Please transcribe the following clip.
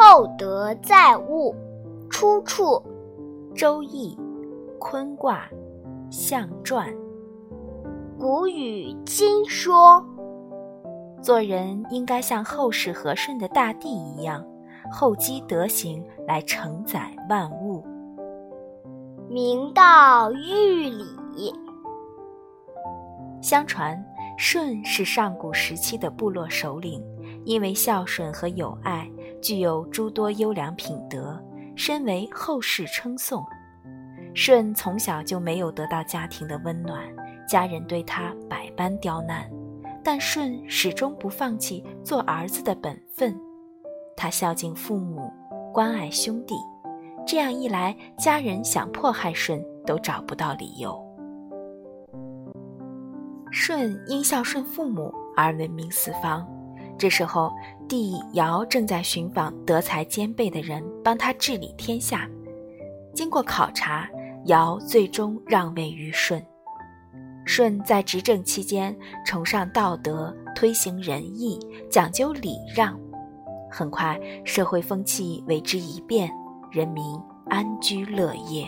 厚德载物。出处《周易》坤卦象传。古语今说，做人应该像后世和顺的大地一样，厚积德行来承载万物。明道玉理。相传，舜是上古时期的部落首领，因为孝顺和友爱，具有诸多优良品德。身为后世称颂，舜从小就没有得到家庭的温暖，家人对他百般刁难，但舜始终不放弃做儿子的本分，他孝敬父母，关爱兄弟，这样一来，家人想迫害舜都找不到理由。舜因孝顺父母而闻名四方。这时候，帝尧正在寻访德才兼备的人帮他治理天下。经过考察，尧最终让位于舜。舜在执政期间崇尚道德，推行仁义，讲究礼让。很快，社会风气为之一变，人民安居乐业。